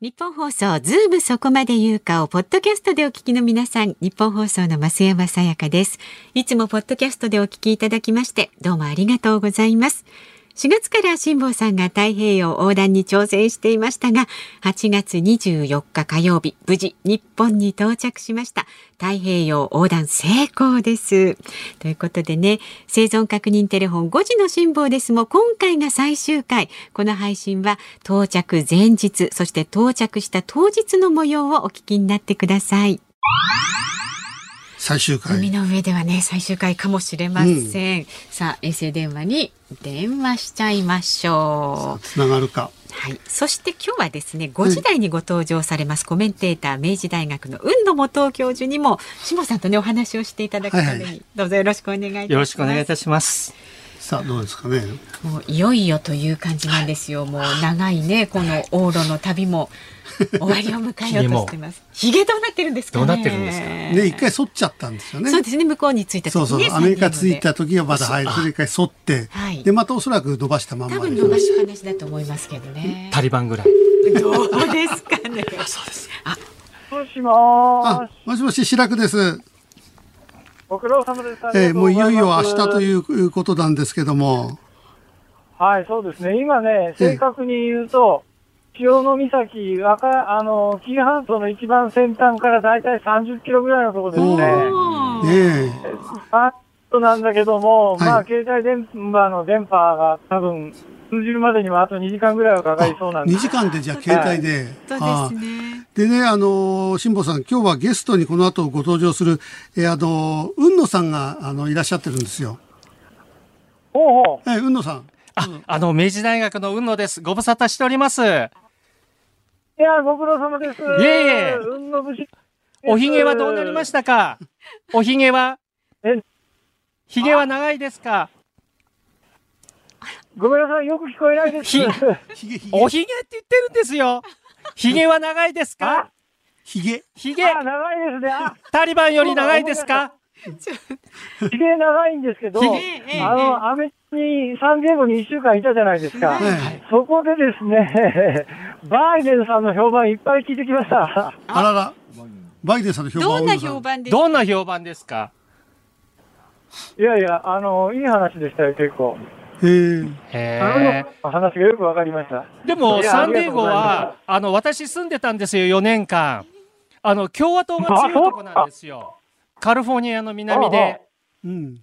日本放送ズームそこまで言うかをポッドキャストでお聞きの皆さん、日本放送の増山さやかです。いつもポッドキャストでお聞きいただきましてどうもありがとうございます。4月から辛坊さんが太平洋横断に挑戦していましたが、8月24日火曜日、無事日本に到着しました。太平洋横断成功です。ということでね、生存確認テレフォン5時の辛抱ですも今回が最終回。この配信は到着前日、そして到着した当日の模様をお聞きになってください。最終回。海の上ではね最終回かもしれません、うん、さあ衛星電話に電話しちゃいましょう。つながるか。はい、そして今日はですね5時台にご登場されます、コメンテーター明治大学の雲野元夫教授にも下さんとねお話をしていただくために、はいはい、どうぞよろしくお願いいたします。よろしくお願いいたしますさあどうですかねもういよいよという感じなんですよもう長いねこの往路の旅も 終わりを迎えようとしてます。ひげどうなってるんですか、ね、どうなってるんですか？ね、一回剃っちゃったんですよね。そうですね、向こうに着いた時、ね、そうそう、アメリカ着いた時はまだ入る、それ一回剃って、はい、で、またおそらく伸ばしたまま。多分伸ばし話だと思いますけどね。タリバンぐらい。どうですかね。そうです。あ、もしもあ、もしもし、白くです。ご苦労様です。えー、もういよいよ明日ということなんですけども。はい、そうですね。今ね、正確に言うと、潮の岬、わか、あの、紀伊半島の一番先端からだいたい30キロぐらいのところですね。ねえ。あとなんだけども、はい、まあ、携帯電話の電波が多分、通じるまでにはあと2時間ぐらいはかかりそうなんで。2時間でじゃあ携帯で。はい、そうですね。でね、あの、辛坊さん、今日はゲストにこの後ご登場する、えー、あの、雲野さんが、あの、いらっしゃってるんですよ。ほうほう。えー、雲野さん。あ、あの、明治大学の雲野です。ご無沙汰しております。いや、ご苦労様です。いえいえ。おひげはどうなりましたか？おひげは？えひげは長いですか？ごめんなさい、よく聞こえないです。おひげって言ってるんですよ。ひげは長いですか？ひげ？ひげ。長いですね。タリバンより長いですか？ひげ長いんですけど、あの、アメに、サンディエゴに1週間いたじゃないですか。はい、そこでですね、バイデンさんの評判いっぱい聞いてきました。あらら。バイデンさんの評判どんな評判ですかどんな評判ですか？いやいや、あの、いい話でしたよ、結構。へえ。話がよくわかりました。でも、サンディエゴは、あの、私住んでたんですよ、4年間。あの、共和党が強いとこなんですよ。カリフォルニアの南で。うん。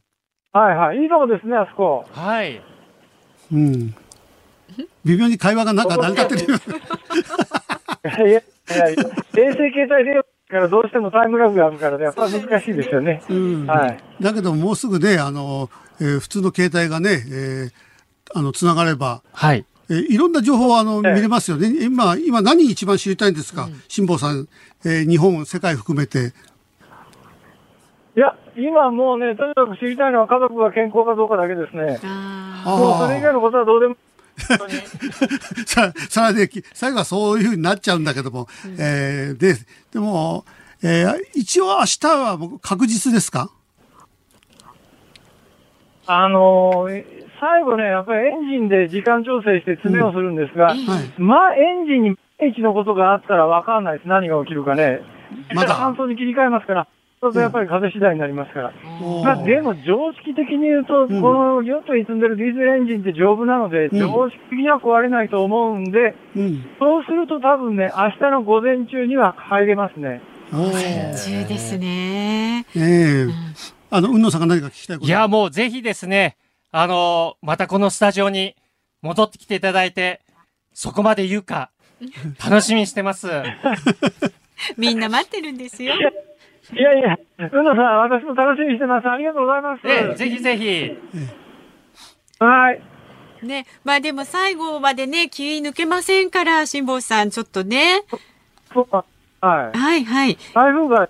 はいはい。いいとこですね、あそこ。はい。うん。微妙に会話がなんか成り立ってる。いやいや、衛星携帯電話からどうしてもタイムラグがあるからね、やっぱ難しいですよね。うん。はい。だけどもうすぐね、あの、えー、普通の携帯がね、えー、あの、つながれば、はい。えー、いろんな情報はあの、見れますよね。今、今何一番知りたいんですか、辛、坊、さん、えー、日本、世界含めて。いや、今もうね、とにかく知りたいのは家族が健康かどうかだけですね。もうそれ以外のことはどうでも。ささで最後はそういうふうになっちゃうんだけども、うん、えー、ででも、えー、一応明日は確実ですか？あのー、最後ね、やっぱりエンジンで時間調整して詰めをするんですが、うんはい、まあ、エンジンに一のことがあったら分かんないです。何が起きるかね。まだ。搬送に切り替えますから。そうするとやっぱり風次第になりますから。うん、まあ、でも常識的に言うと、このヨットに積んでるディーゼルエンジンって丈夫なので、常識的には壊れないと思うんで、うん、そうすると多分ね、明日の午前中には入れますね。午前中ですね。ええー、あの、運野さんが何か聞きたいこといや、もうぜひですね、あの、またこのスタジオに戻ってきていただいて、そこまで言うか、楽しみにしてます。みんな待ってるんですよ。いやいや、うのさん、私も楽しみにしてます。ありがとうございます。えぜひぜひ。はい。ね、まあでも最後までね、気抜けませんから、辛坊さん、ちょっとね。そうか。はい。はいはい。台風が、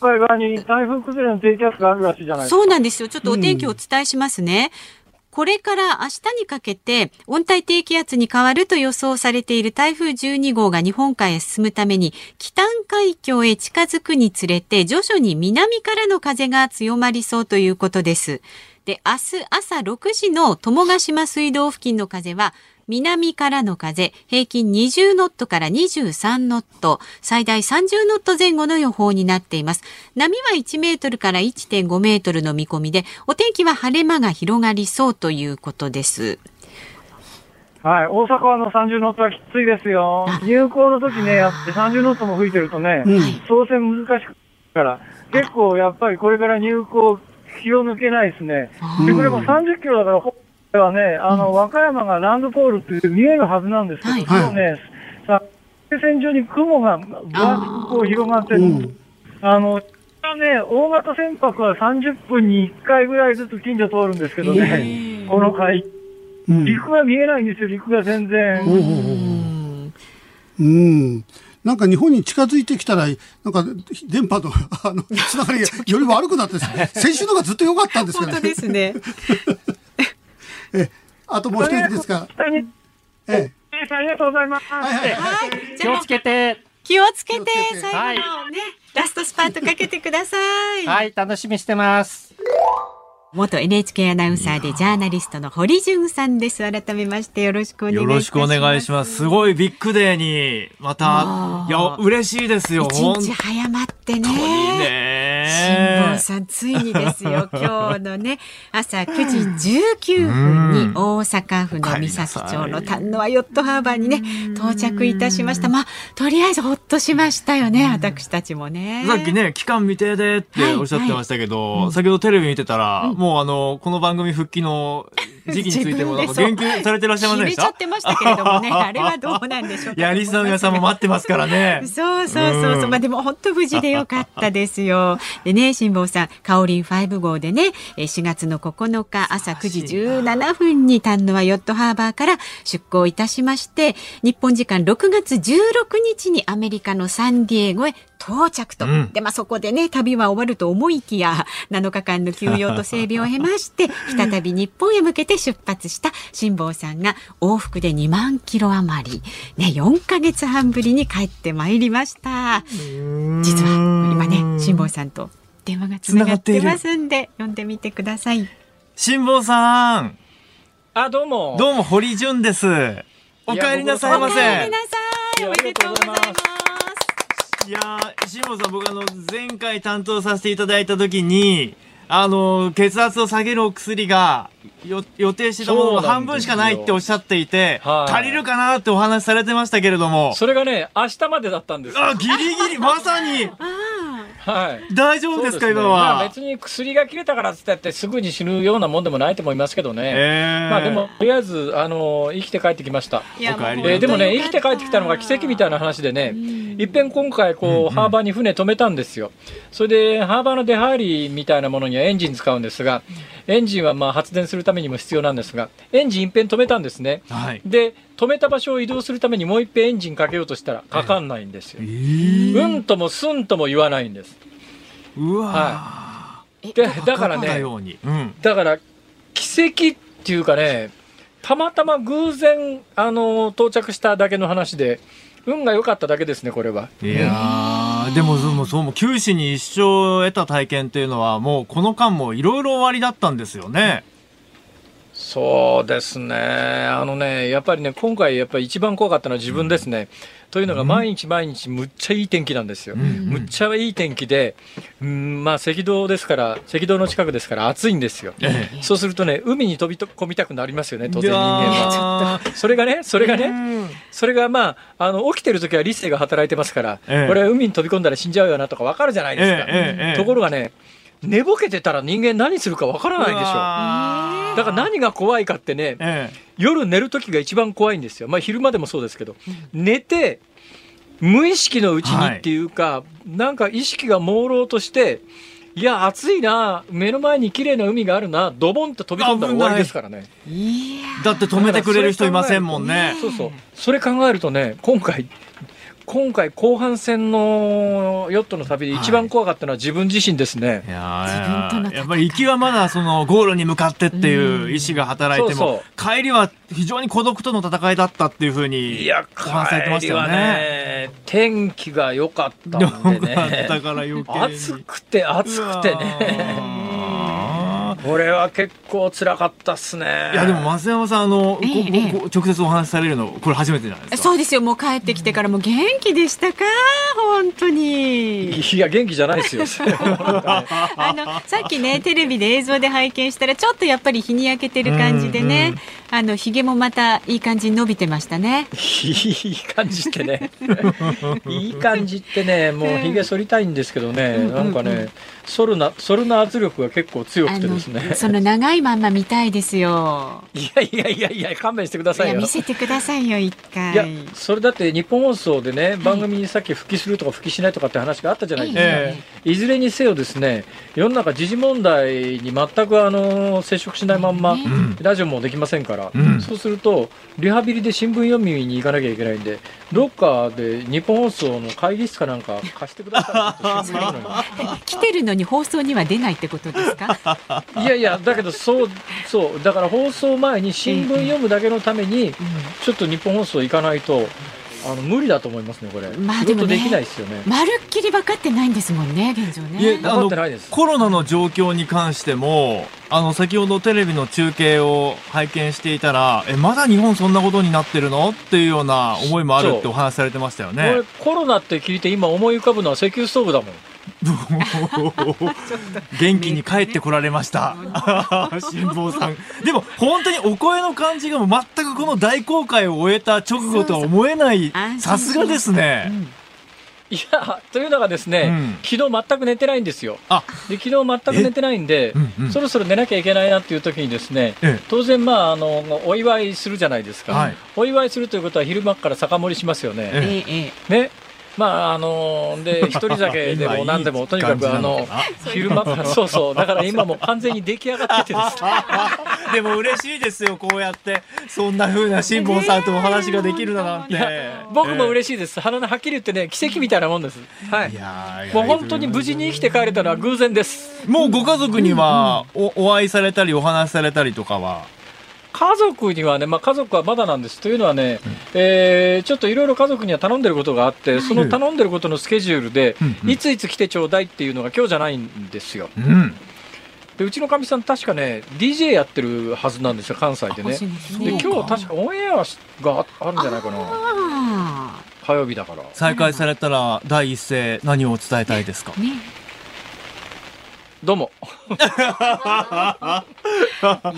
海側に台風崩れの低気圧があるらしいじゃないですか。そうなんですよ。ちょっとお天気をお伝えしますね。うんこれから明日にかけて温帯低気圧に変わると予想されている台風12号が日本海へ進むために北海峡へ近づくにつれて徐々に南からの風が強まりそうということです。で、明日朝6時の友ヶ島水道付近の風は南からの風、平均20ノットから23ノット、最大30ノット前後の予報になっています。波は1メートルから1.5メートルの見込みで、お天気は晴れ間が広がりそうということです。はい、大阪はの30ノットはきついですよ。入港の時ね、やって30ノットも吹いてるとね、うん、操船難しくから、結構やっぱりこれから入港気を抜けないですね。で、これも30キロだから、ほはね、あの、和歌山がランドポールって見えるはずなんですけど、はい、今日ね、さ、線上に雲がぶわっとこう広がってる。あの、ね、大型船舶は30分に1回ぐらいずつ近所通るんですけどね、この海。陸が見えないんですよ、陸が全然。うん。なんか日本に近づいてきたら、なんか電波のあのつながりがより悪くなって、先週のがずっと良かったんですけどね。本当ですね。え、あともう一人ですか？ええ、ありがとうございます。はいはい、はい、気をつけて。気をつけて、最後のね、ラストスパートかけてください。はい、楽しみしてます。元 NHK アナウンサーでジャーナリストの堀潤さんです。改めましてよろしくお願いします。よろしくお願いします。すごいビッグデーに、また、いや、嬉しいですよ。一日早まってね。ね辛坊さん、ついにですよ。今日のね、朝9時19分に大阪府の三崎町の丹野ヨットハーバーにね、到着いたしました。まあ、とりあえずほっとしましたよね、私たちもね。さっきね、期間未定でっておっしゃってましたけど、はいはい、先ほどテレビ見てたら、もうあの、この番組復帰の時期についても 言及されてらっしゃいませんでした？ちゃってましたけれどもね、あれはどうなんでしょうか。いや、リスナーの皆さんも待ってますからね。そうそうそうそう。まあでも本当無事でよかったですよ。でね、辛坊さん、カオリン5号でね、4月の9日朝9時17分に丹野はヨットハーバーから出港いたしまして、日本時間6月16日にアメリカのサンディエゴへ到着と、うん、でまあ、そこでね旅は終わると思いきや7日間の休養と整備を経まして再び日本へ向けて出発した辛坊さんが往復で2万キロ余り、ね、4か月半ぶりに帰ってまいりました。実は今ね辛坊さんと電話がつながってますんで読んでみてください。辛坊さん。あどうも。どうも堀潤です。お帰りなさいませ。お帰りなさい。おめでとうございますいや辛坊さん、僕あの、前回担当させていただいたときに、あの、血圧を下げるお薬が、よ予定してたものが半分しかないっておっしゃっていて、足りるかなってお話しされてましたけれども。それがね、明日までだったんですあ、ギリギリ、まさにはい、大丈夫ですか、ね、今は、まあ、別に薬が切れたからってってすぐに死ぬようなもんでもないと思いますけどね、えー、まあ、でもとりあえずあの生きて帰ってきました、えー、でもね生きて帰ってきたのが奇跡みたいな話でね、いっぺん今回こう、ハーバーに船止めたんですよ。それでハーバーの出入りみたいなものにはエンジン使うんですがエンジンはまあ発電するためにも必要なんですがエンジンいっぺん止めたんですね、はい、で止めた場所を移動するためにもういっぺんエンジンかけようとしたらかかんないんですよ、えー、うんともすんとも言わないんです。うわ、はい、でだからね、うん、だから奇跡っていうかねたまたま偶然あの到着しただけの話で運が良かっただけですねこれは。いやでもそもそうも九死に一生を得た体験っていうのはもうこの間もいろいろ終わりだったんですよね。そうですね。あのねやっぱりね今回やっぱり一番怖かったのは自分ですね、うんというのが毎日毎日むっちゃいい天気なんですよ、うん。むっちゃいい天気で、うんまあ、赤道ですから赤道の近くですから暑いんですよ、ええ、そうするとね海に飛び込みたくなりますよね当然人間は。それがねそれがね、それがまああの起きてる時は理性が働いてますから、え、これは海に飛び込んだら死んじゃうよなとか分かるじゃないですか、ところがね寝ぼけてたら人間何するかわからないでしょ。だから何が怖いかってね、ええ、夜寝る時が一番怖いんですよ。まあ昼間でもそうですけど、寝て無意識のうちにっていうか、はい、なんか意識が朦朧としていや暑いな目の前に綺麗な海があるなドボンと飛び込んだら終わりですからね。だって止めてくれる人いませんもんね。そうそう。それ考えるとね今回今回後半戦のヨットの旅で一番怖かったのは自分自身ですね。はい、ややっぱり行きはまだそのゴールに向かってっていう意志が働いても、帰りは非常に孤独との戦いだったっていうふうにお話されてましたよね。ね天気が良かったんでね。だから余計暑くて暑くてね。これは結構辛かったっすね。いやでも増山さんあの、ええここ直接お話しされるのこれ初めてじゃないですか？そうですよもう帰ってきてからもう元気でしたか？本当にいや、元気じゃないですよ。あのさっきねテレビで映像で拝見したらちょっとやっぱり日に焼けてる感じでね、あのひげもまたいい感じに伸びてましたねいい感じってね。いい感じってね、もうひげ剃りたいんですけどね、なんかね、剃るな、剃るな圧力が結構強くてですね。その長いまんま見たいですよ。いやいやいやいや、勘弁してくださいよ。いや見。せてくださいよ一回。いや、それだって日本放送でね、番組にさっき復帰するとか復帰しないとかって話があったじゃないですか。えいずれにせよですね、世の中時事問題に全くあの接触しないまんま、ねラジオもできませんから、うん。そうすると、リハビリで新聞読みに行かなきゃいけないんで、どっかで日本放送の会議室かなんか貸してください。来てるのに放送には出ないってことですか？いやいや、だけどそう、そう、だから放送前に新聞読むだけのために、ちょっと日本放送行かないと、あの無理だと思いますね、これ。まあでもねできないですよね。まるっきり分かってないんですもんね現状ね分かってないですコロナの状況に関してもあの先ほどテレビの中継を拝見していたらえまだ日本そんなことになってるのっていうような思いもあるってお話しされてましたよね。コロナって聞いて今思い浮かぶのは石油ストーブだもん。元気に帰ってこられました。辛坊さん。でも本当にお声の感じがもう全くこの大公開を終えた直後とは思えないさすがですね。いや、というのがですね、うん。昨日全く寝てないんですよ。あ、で昨日全く寝てないんで、うんうん。そろそろ寝なきゃいけないなっていう時にですね、ええ。当然まああのお祝いするじゃないですか、はい。お祝いするということは昼間から酒盛りしますよね。ね。まああので 一人酒でも何でもとにかくあの昼間から そうそうだから今もう完全に出来上がっててです。ね でも嬉しいですよ、こうやって。そんな風な辛坊さんとお話ができるだなんて。僕もし嬉しいです、鼻のはっきり言ってね奇跡みたいなもんです。はい。もう本当に無事に生きて帰れたのは偶然です。もうご家族にはおお会いされたりお話しされたりとかは？家族にはね、まあ、家族はまだなんです。というのはね、えーちょっといろいろ家族には頼んでることがあって、その頼んでることのスケジュールで、うんうん。いついつ来てちょうだいっていうのが今日じゃないんですよ。うん。でうちのかみさん、確かね、DJ やってるはずなんですよ、関西でね。でね。今日確かオンエアがあるんじゃないかな、あ火曜日だから。再開されたら第一声何を伝えたいですか？あねどうも。い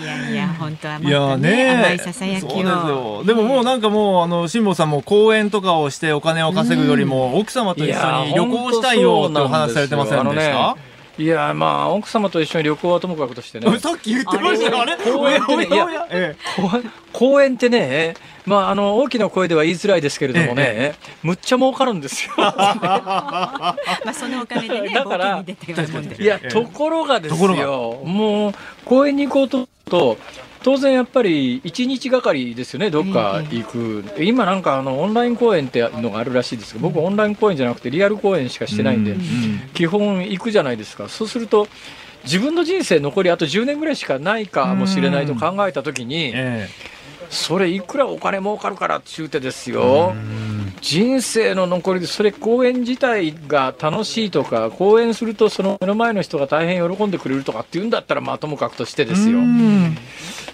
やいや本当はねいささやきそうででももうなんかもうあの辛坊さんも公演とかをしてお金を稼ぐよりも奥様と一緒に旅行したいよってお話されてませんでした？いやまあ奥様と一緒に旅行はともかくとしてね。さっき言ってましたよあれ公園ってね公園ってね、まあ、あの大きな声では言いづらいですけれどもね、むっちゃ儲かるんですよ。まあそのお金でねだから冒険に出てるもんで。いや、ええところがですところよ、もう公園に行こうとと、当然やっぱり1日がかりですよね、どっか行く、今なんかあのオンライン公演ってのがあるらしいですけど、僕、オンライン公演じゃなくて、リアル公演しかしてないんで、うん基本行くじゃないですか、そうすると、自分の人生残りあと10年ぐらいしかないかもしれないと考えたときに、えそれいくらお金儲かるからって言うてですよ、人生の残りで、それ公演自体が楽しいとか、公演するとその目の前の人が大変喜んでくれるとかっていうんだったら、まあともかくとしてですよ。う、ん。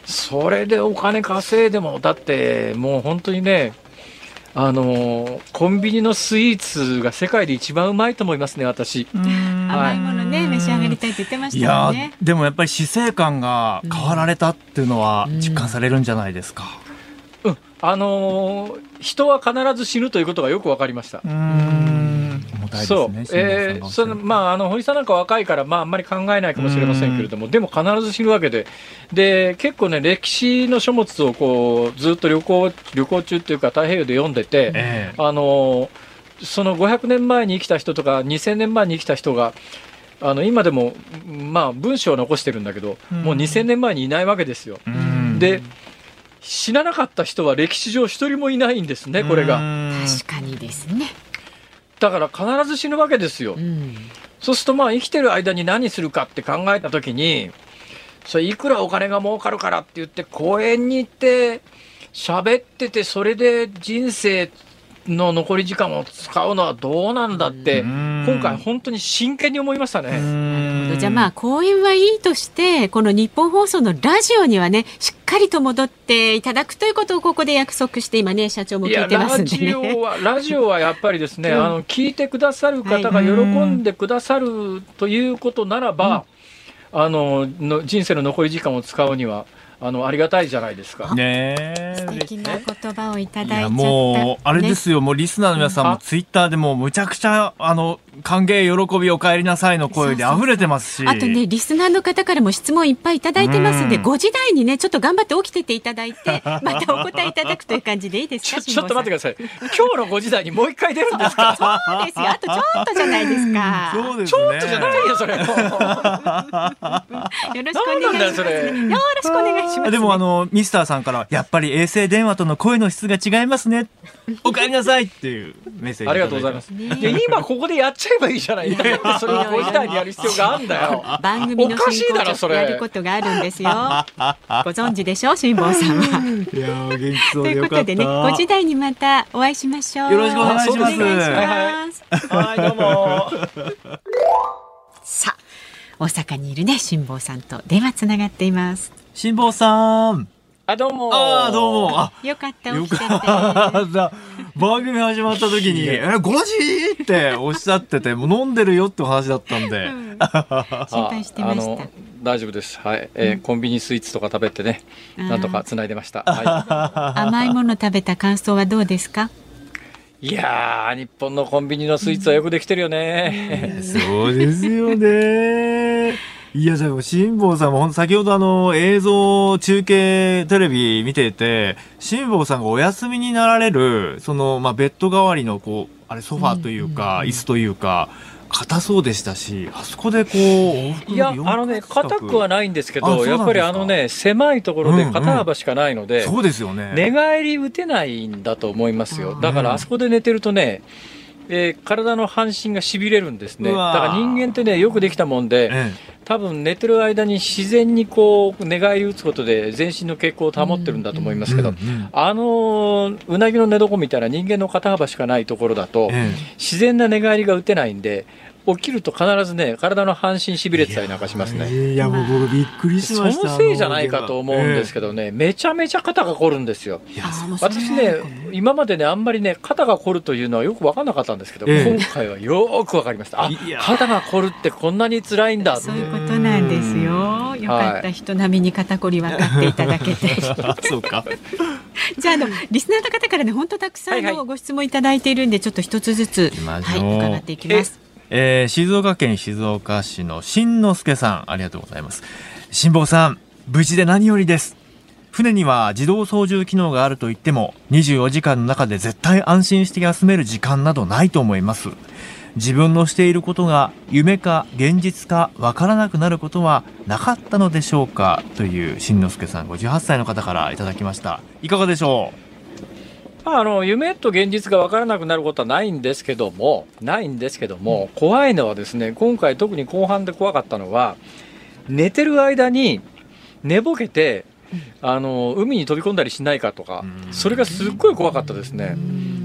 それでお金稼いでも、だってもう本当にね、あのコンビニのスイーツが世界で一番うまいと思いますね、私。甘いものね召し上がりたいって言ってまいしたね。ーでもやっぱり死生観が変わられたっていうのは実感されるんじゃないですか？うん。あの人は必ず死ぬということがよく分かりました。うん重たいですそう。ね、えーそのまあ、あの堀さんなんか若いから、まあ、あんまり考えないかもしれませんけれども、でも必ず死ぬわけで、で結構ね、歴史の書物をこうずっと旅行旅行中っていうか、太平洋で読んでて、ええ。あのその500年前に生きた人とか、2000年前に生きた人が、あの今でも、まあ、文章を残してるんだけど、うん。もう2000年前にいないわけですよ。うん。で死ななかった人は歴史上一人もいないんですね、これが。うん。確かにですねだから必ず死ぬわけですよ。うんそうするとまあ生きてる間に何するかって考えたときに、それいくらお金が儲かるからって言って公園に行って喋っててそれで人生の残り時間を使うのはどうなんだって今回本当に真剣に思いましたね。じゃあまあ講演はいいとしてこの日本放送のラジオにはねしっかりと戻っていただくということをここで約束して今ね社長も聞いてますんで、ね、ラジオはラジオはやっぱりですね、うん、あの聞いてくださる方が喜んでくださるということならば、うん、あのの人生の残り時間を使うにはあのありがたいじゃないですか。ね素敵な言葉をいただいちゃった。もうあれですよ、ね、もうリスナーの皆さんもツイッターでもむちゃくちゃあの歓迎喜びお帰りなさいの声で溢れてますし。あとねリスナーの方からも質問いっぱいいただいてますんで、うん、5時台にねちょっと頑張って起きてていただいて またお答えいただくという感じでいいですかちょっと待ってください。今日の5時台にもう一回出るんですか？そうですよ。あとちょっとじゃないですか。そうです、ね、ちょっとじゃないよ それ。よろしくお願いします、ね、よろしくお願いします、ね、でもあのミスターさんからやっぱり衛星電話との声の質が違いますね。お帰りなさいっていうメッセージありがとうございます、ね、今ここでやっちゃえばいいじゃないそれを5時台にやる必要があるんだよ。番組の進行でやることがあるんですよ。ご存知でしょう、辛坊さんは。いや元気そうということでね、5時台にまたお会いしましょう。よろしくお願いします。はい、どうも。さあ、大阪にいるね、辛坊さんと電話つながっています。辛坊さん。あ、どうも。あ、どうも。あ、よかった、起きてて。番組始まった時に、え、5時っておっしゃってて、もう飲んでるよってお話だったんで。心配してました。大丈夫です。はい、えー、コンビニスイーツとか食べてね、なんとか繋いでました。はい、甘いもの食べた感想はどうですか？いや日本のコンビニのスイーツはよくできてるよね。そうですよね。いや、でも、辛坊さんも、先ほどあの、映像、中継、テレビ見てて、辛坊さんがお休みになられる、その、まあ、ベッド代わりの、こう、あれ、ソファーというか、椅子というか、硬そうでしたし、あそこでこう、いや、あのね、硬くはないんですけど、やっぱりあのね、狭いところで肩幅しかないので、そうですよね。寝返り打てないんだと思いますよ。だからあそこで寝てるとね、えー、体の半身がしびれるんですね。だから人間ってね、よくできたもんで、ええ、多分寝てる間に自然にこう寝返り打つことで全身の血行を保ってるんだと思いますけど、あのうなぎの寝床みたいな人間の肩幅しかないところだと、自然な寝返りが打てないんで起きると必ずね、体の半身しびれてたりなんかしますね。いや、もう僕びっくりしました。そのせいじゃないかと思うんですけどね、めちゃめちゃ肩が凝るんですよ。私ね、今までね、あんまりね、肩が凝るというのはよく分かんなかったんですけど、今回はよく分かりました。あ、肩が凝るってこんなに辛いんだそういうことなんですよ。よかった、人並みに肩こり分かっていただけて。そうか。じゃあ、あの、リスナーの方からね、本当たくさんのご質問いただいているんで、ちょっと一つずつ、はい、伺っていきます。えー、静岡県静岡市の新之助さん、ありがとうございます。辛坊さん、無事で何よりです。船には自動操縦機能があると言っても、24時間の中で絶対安心して休める時間などないと思います。自分のしていることが夢か現実かわからなくなることはなかったのでしょうか？という新之助さん58歳の方からいただきましたいかがでしょう？あの夢と現実が分からなくなることはないんですけども、ないんですけども、怖いのはですね、今回特に後半で怖かったのは、寝てる間に寝ぼけて、あの海に飛び込んだりしないかとか、それがすっごい怖かったですね。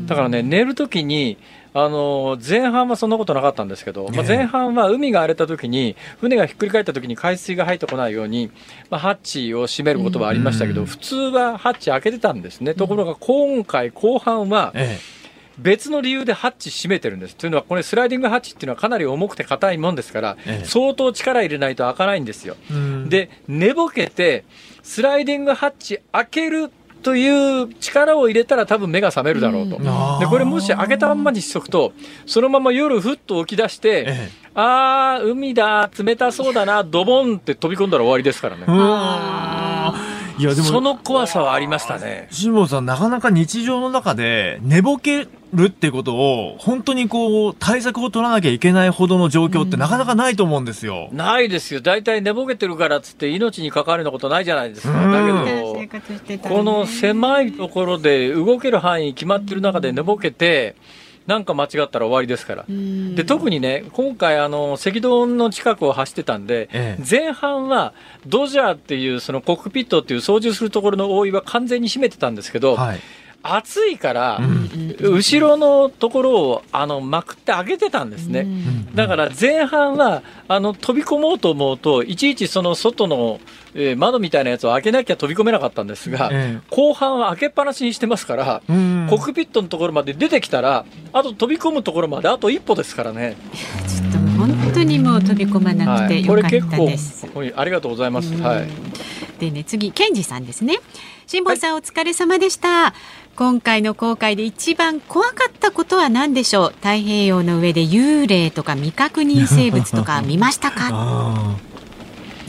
だからね、寝るときに、あの前半はそんなことなかったんですけど、まあ、前半は海が荒れたときに、船がひっくり返ったときに海水が入ってこないように、まあ、ハッチを閉めることはありましたけど、普通はハッチ開けてたんですね、ところが今回、後半は、別の理由でハッチ閉めてるんです。というのは、これスライディングハッチっていうのはかなり重くて硬いもんですから、相当力入れないと開かないんですよ。で、寝ぼけて、スライディングハッチ開けるという力を入れたら多分目が覚めるだろうと。うん、で、これもし開けたまんまにしとくと、そのまま夜ふっと起き出して、ええ、あー、海だ、冷たそうだな、ドボンって飛び込んだら終わりですからね。いやでもその怖さはありましたね。辛坊さん、なかなか日常の中で寝ぼけるってことを、本当にこう、対策を取らなきゃいけないほどの状況ってなかなかないと思うんですよ。うん、ないですよ。大体寝ぼけてるからっつって命に関わるようなことないじゃないですか。だけど、この狭いところで動ける範囲決まってる中で寝ぼけて、なんか間違ったら終わりですから。で特にね、今回、あの赤道の近くを走ってたんで、ええ、前半はドジャーっていう、そのコックピットっていう操縦するところの覆いは完全に閉めてたんですけど、はい暑いから、後ろのところをあのまくって開けてたんですね、だから前半はあの飛び込もうと思うと、いちいちその外の、えー、窓みたいなやつを開けなきゃ飛び込めなかったんですが、後半は開けっぱなしにしてますから、コックピットのところまで出てきたら、あと飛び込むところまであと一歩ですからね。ちょっと本当にもう飛び込まなくてよかったです。はい、ありがとうございます。はい。でね次ケンジさんですね。辛坊さん、はい、お疲れ様でした。今回の航海で一番怖かったことは何でしょう？太平洋の上で幽霊とか未確認生物とか見ましたか？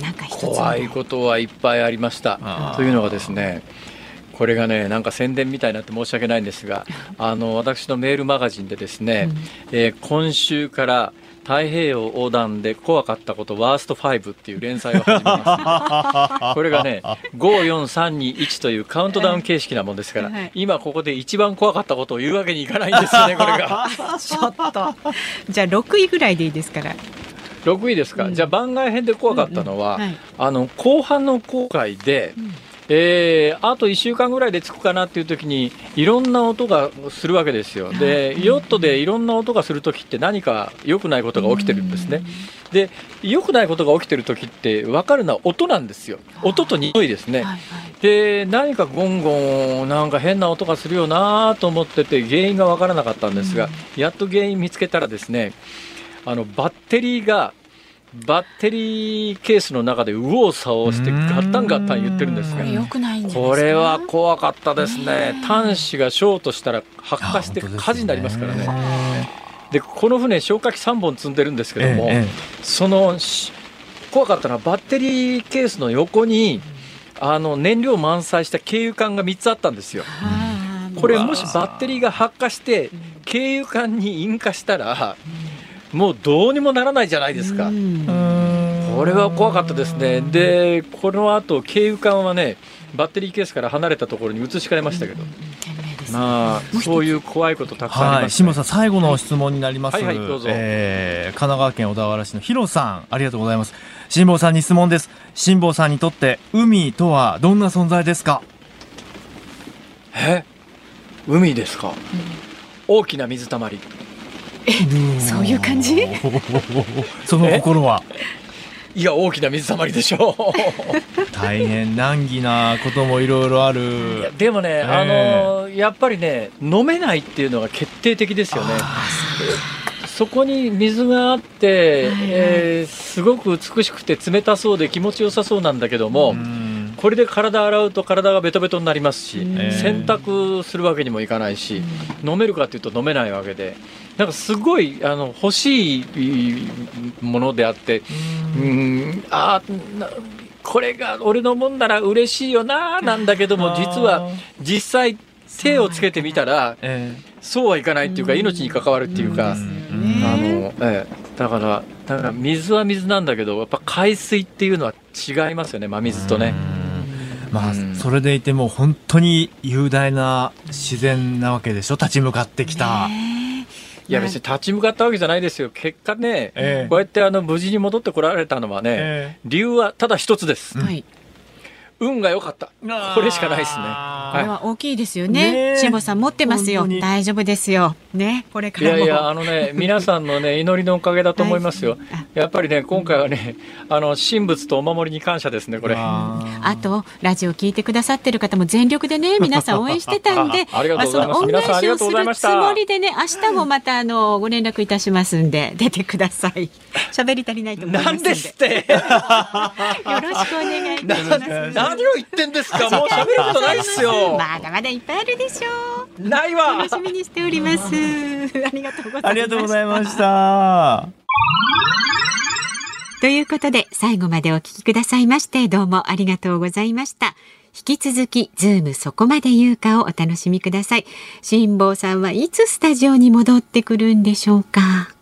なんか怖いことはいっぱいありました。というのがですねこれがねなんか宣伝みたいになって申し訳ないんですが あの私のメールマガジンでですね、うん、えー、今週から太平洋横断で怖かったことワースト5っていう連載を始めます。これがね54321というカウントダウン形式なもんですから、はい、今ここで一番怖かったことを言うわけにいかないんですよねこれが。ちょっと。じゃあ6位ぐらいでいいですから。6位ですか、うん、じゃあ番外編で怖かったのは、うんうん。はい、あの後半の航海で、うんえー、あと1週間ぐらいで着くかなっていう時にいろんな音がするわけですよ。でヨットでいろんな音がする時って何か良くないことが起きてるんですね。で良くないことが起きてる時って分かるのは音なんですよ。音と匂いですね。で何かゴンゴンなんか変な音がするよなと思ってて原因が分からなかったんですがやっと原因見つけたらですねあのバッテリーがバッテリーケースの中で右往左往してガッタンガッタン言ってるんですがこれは怖かったですね。端子がショートしたら発火して火事になりますからね。でこの船消火器3本積んでるんですけども、その怖かったのはバッテリーケースの横にあの燃料満載した軽油管が3つあったんですよ。これもしバッテリーが発火して軽油管に引火したらもうどうにもならないじゃないですか。これは怖かったですね。で、この後軽油管はね、バッテリーケースから離れたところに移し替えましたけど。まあ、そういう怖いことたくさんあります、ね、はい、下さん、最後の質問になります。はい、はい、どうぞ。えー、神奈川県小田原市のヒロさん、ありがとうございます。辛坊さんに質問です。辛坊さんにとって、海とはどんな存在ですか？え？海ですか、うん、大きな水たまり。そういう感じ？その心は？いや大きな水たまりでしょう。大変難儀なこともいろいろあるでもね、えー、あのやっぱりね飲めないっていうのが決定的ですよね。そこに水があって、えー、すごく美しくて冷たそうで気持ちよさそうなんだけども、これで体洗うと体がベトベトになりますし、洗濯するわけにもいかないし、飲めるかというと飲めないわけで。なんかすごいあの欲しいものであって、うん。あこれが俺のもんなら嬉しいよななんだけども実は実際手をつけてみたら、そうはいかないっていうか命に関わるっていうか、あのええ、だからだから水は水なんだけどやっぱ海水っていうのは違いますよね真水とね。まあ、それでいても本当に雄大な自然なわけでしょ立ち向かってきた。いや別に立ち向かったわけじゃないですよ、結果ね、えー、こうやってあの無事に戻ってこられたのはね、えー、理由はただ一つです。はい運が良かった。これしかないですね。これは大きいですよね。辛坊さん持ってますよ。大丈夫ですよ。ね、これからいやいや、あのね、皆さんのね、祈りのおかげだと思いますよ。やっぱりね、今回はね、あの神仏とお守りに感謝ですね、これ。あと、ラジオ聞いてくださってる方も全力でね、皆さん応援してたんで。ありがとうございます。恩返しをするつもりでね、明日もまた、あの、ご連絡いたしますんで、出てください。喋り足りないと思いますんで。ですって。よろしくお願いいたします。何を言ってんですか？もう喋ることないっすよ。まだまだいっぱいあるでしょう。ないわ。楽しみにしております。ありがとうございました。ありがとうございました。ということで最後までお聞きくださいましてどうもありがとうございました。引き続きズームそこまで言うかをお楽しみください。辛坊さんはいつスタジオに戻ってくるんでしょうか？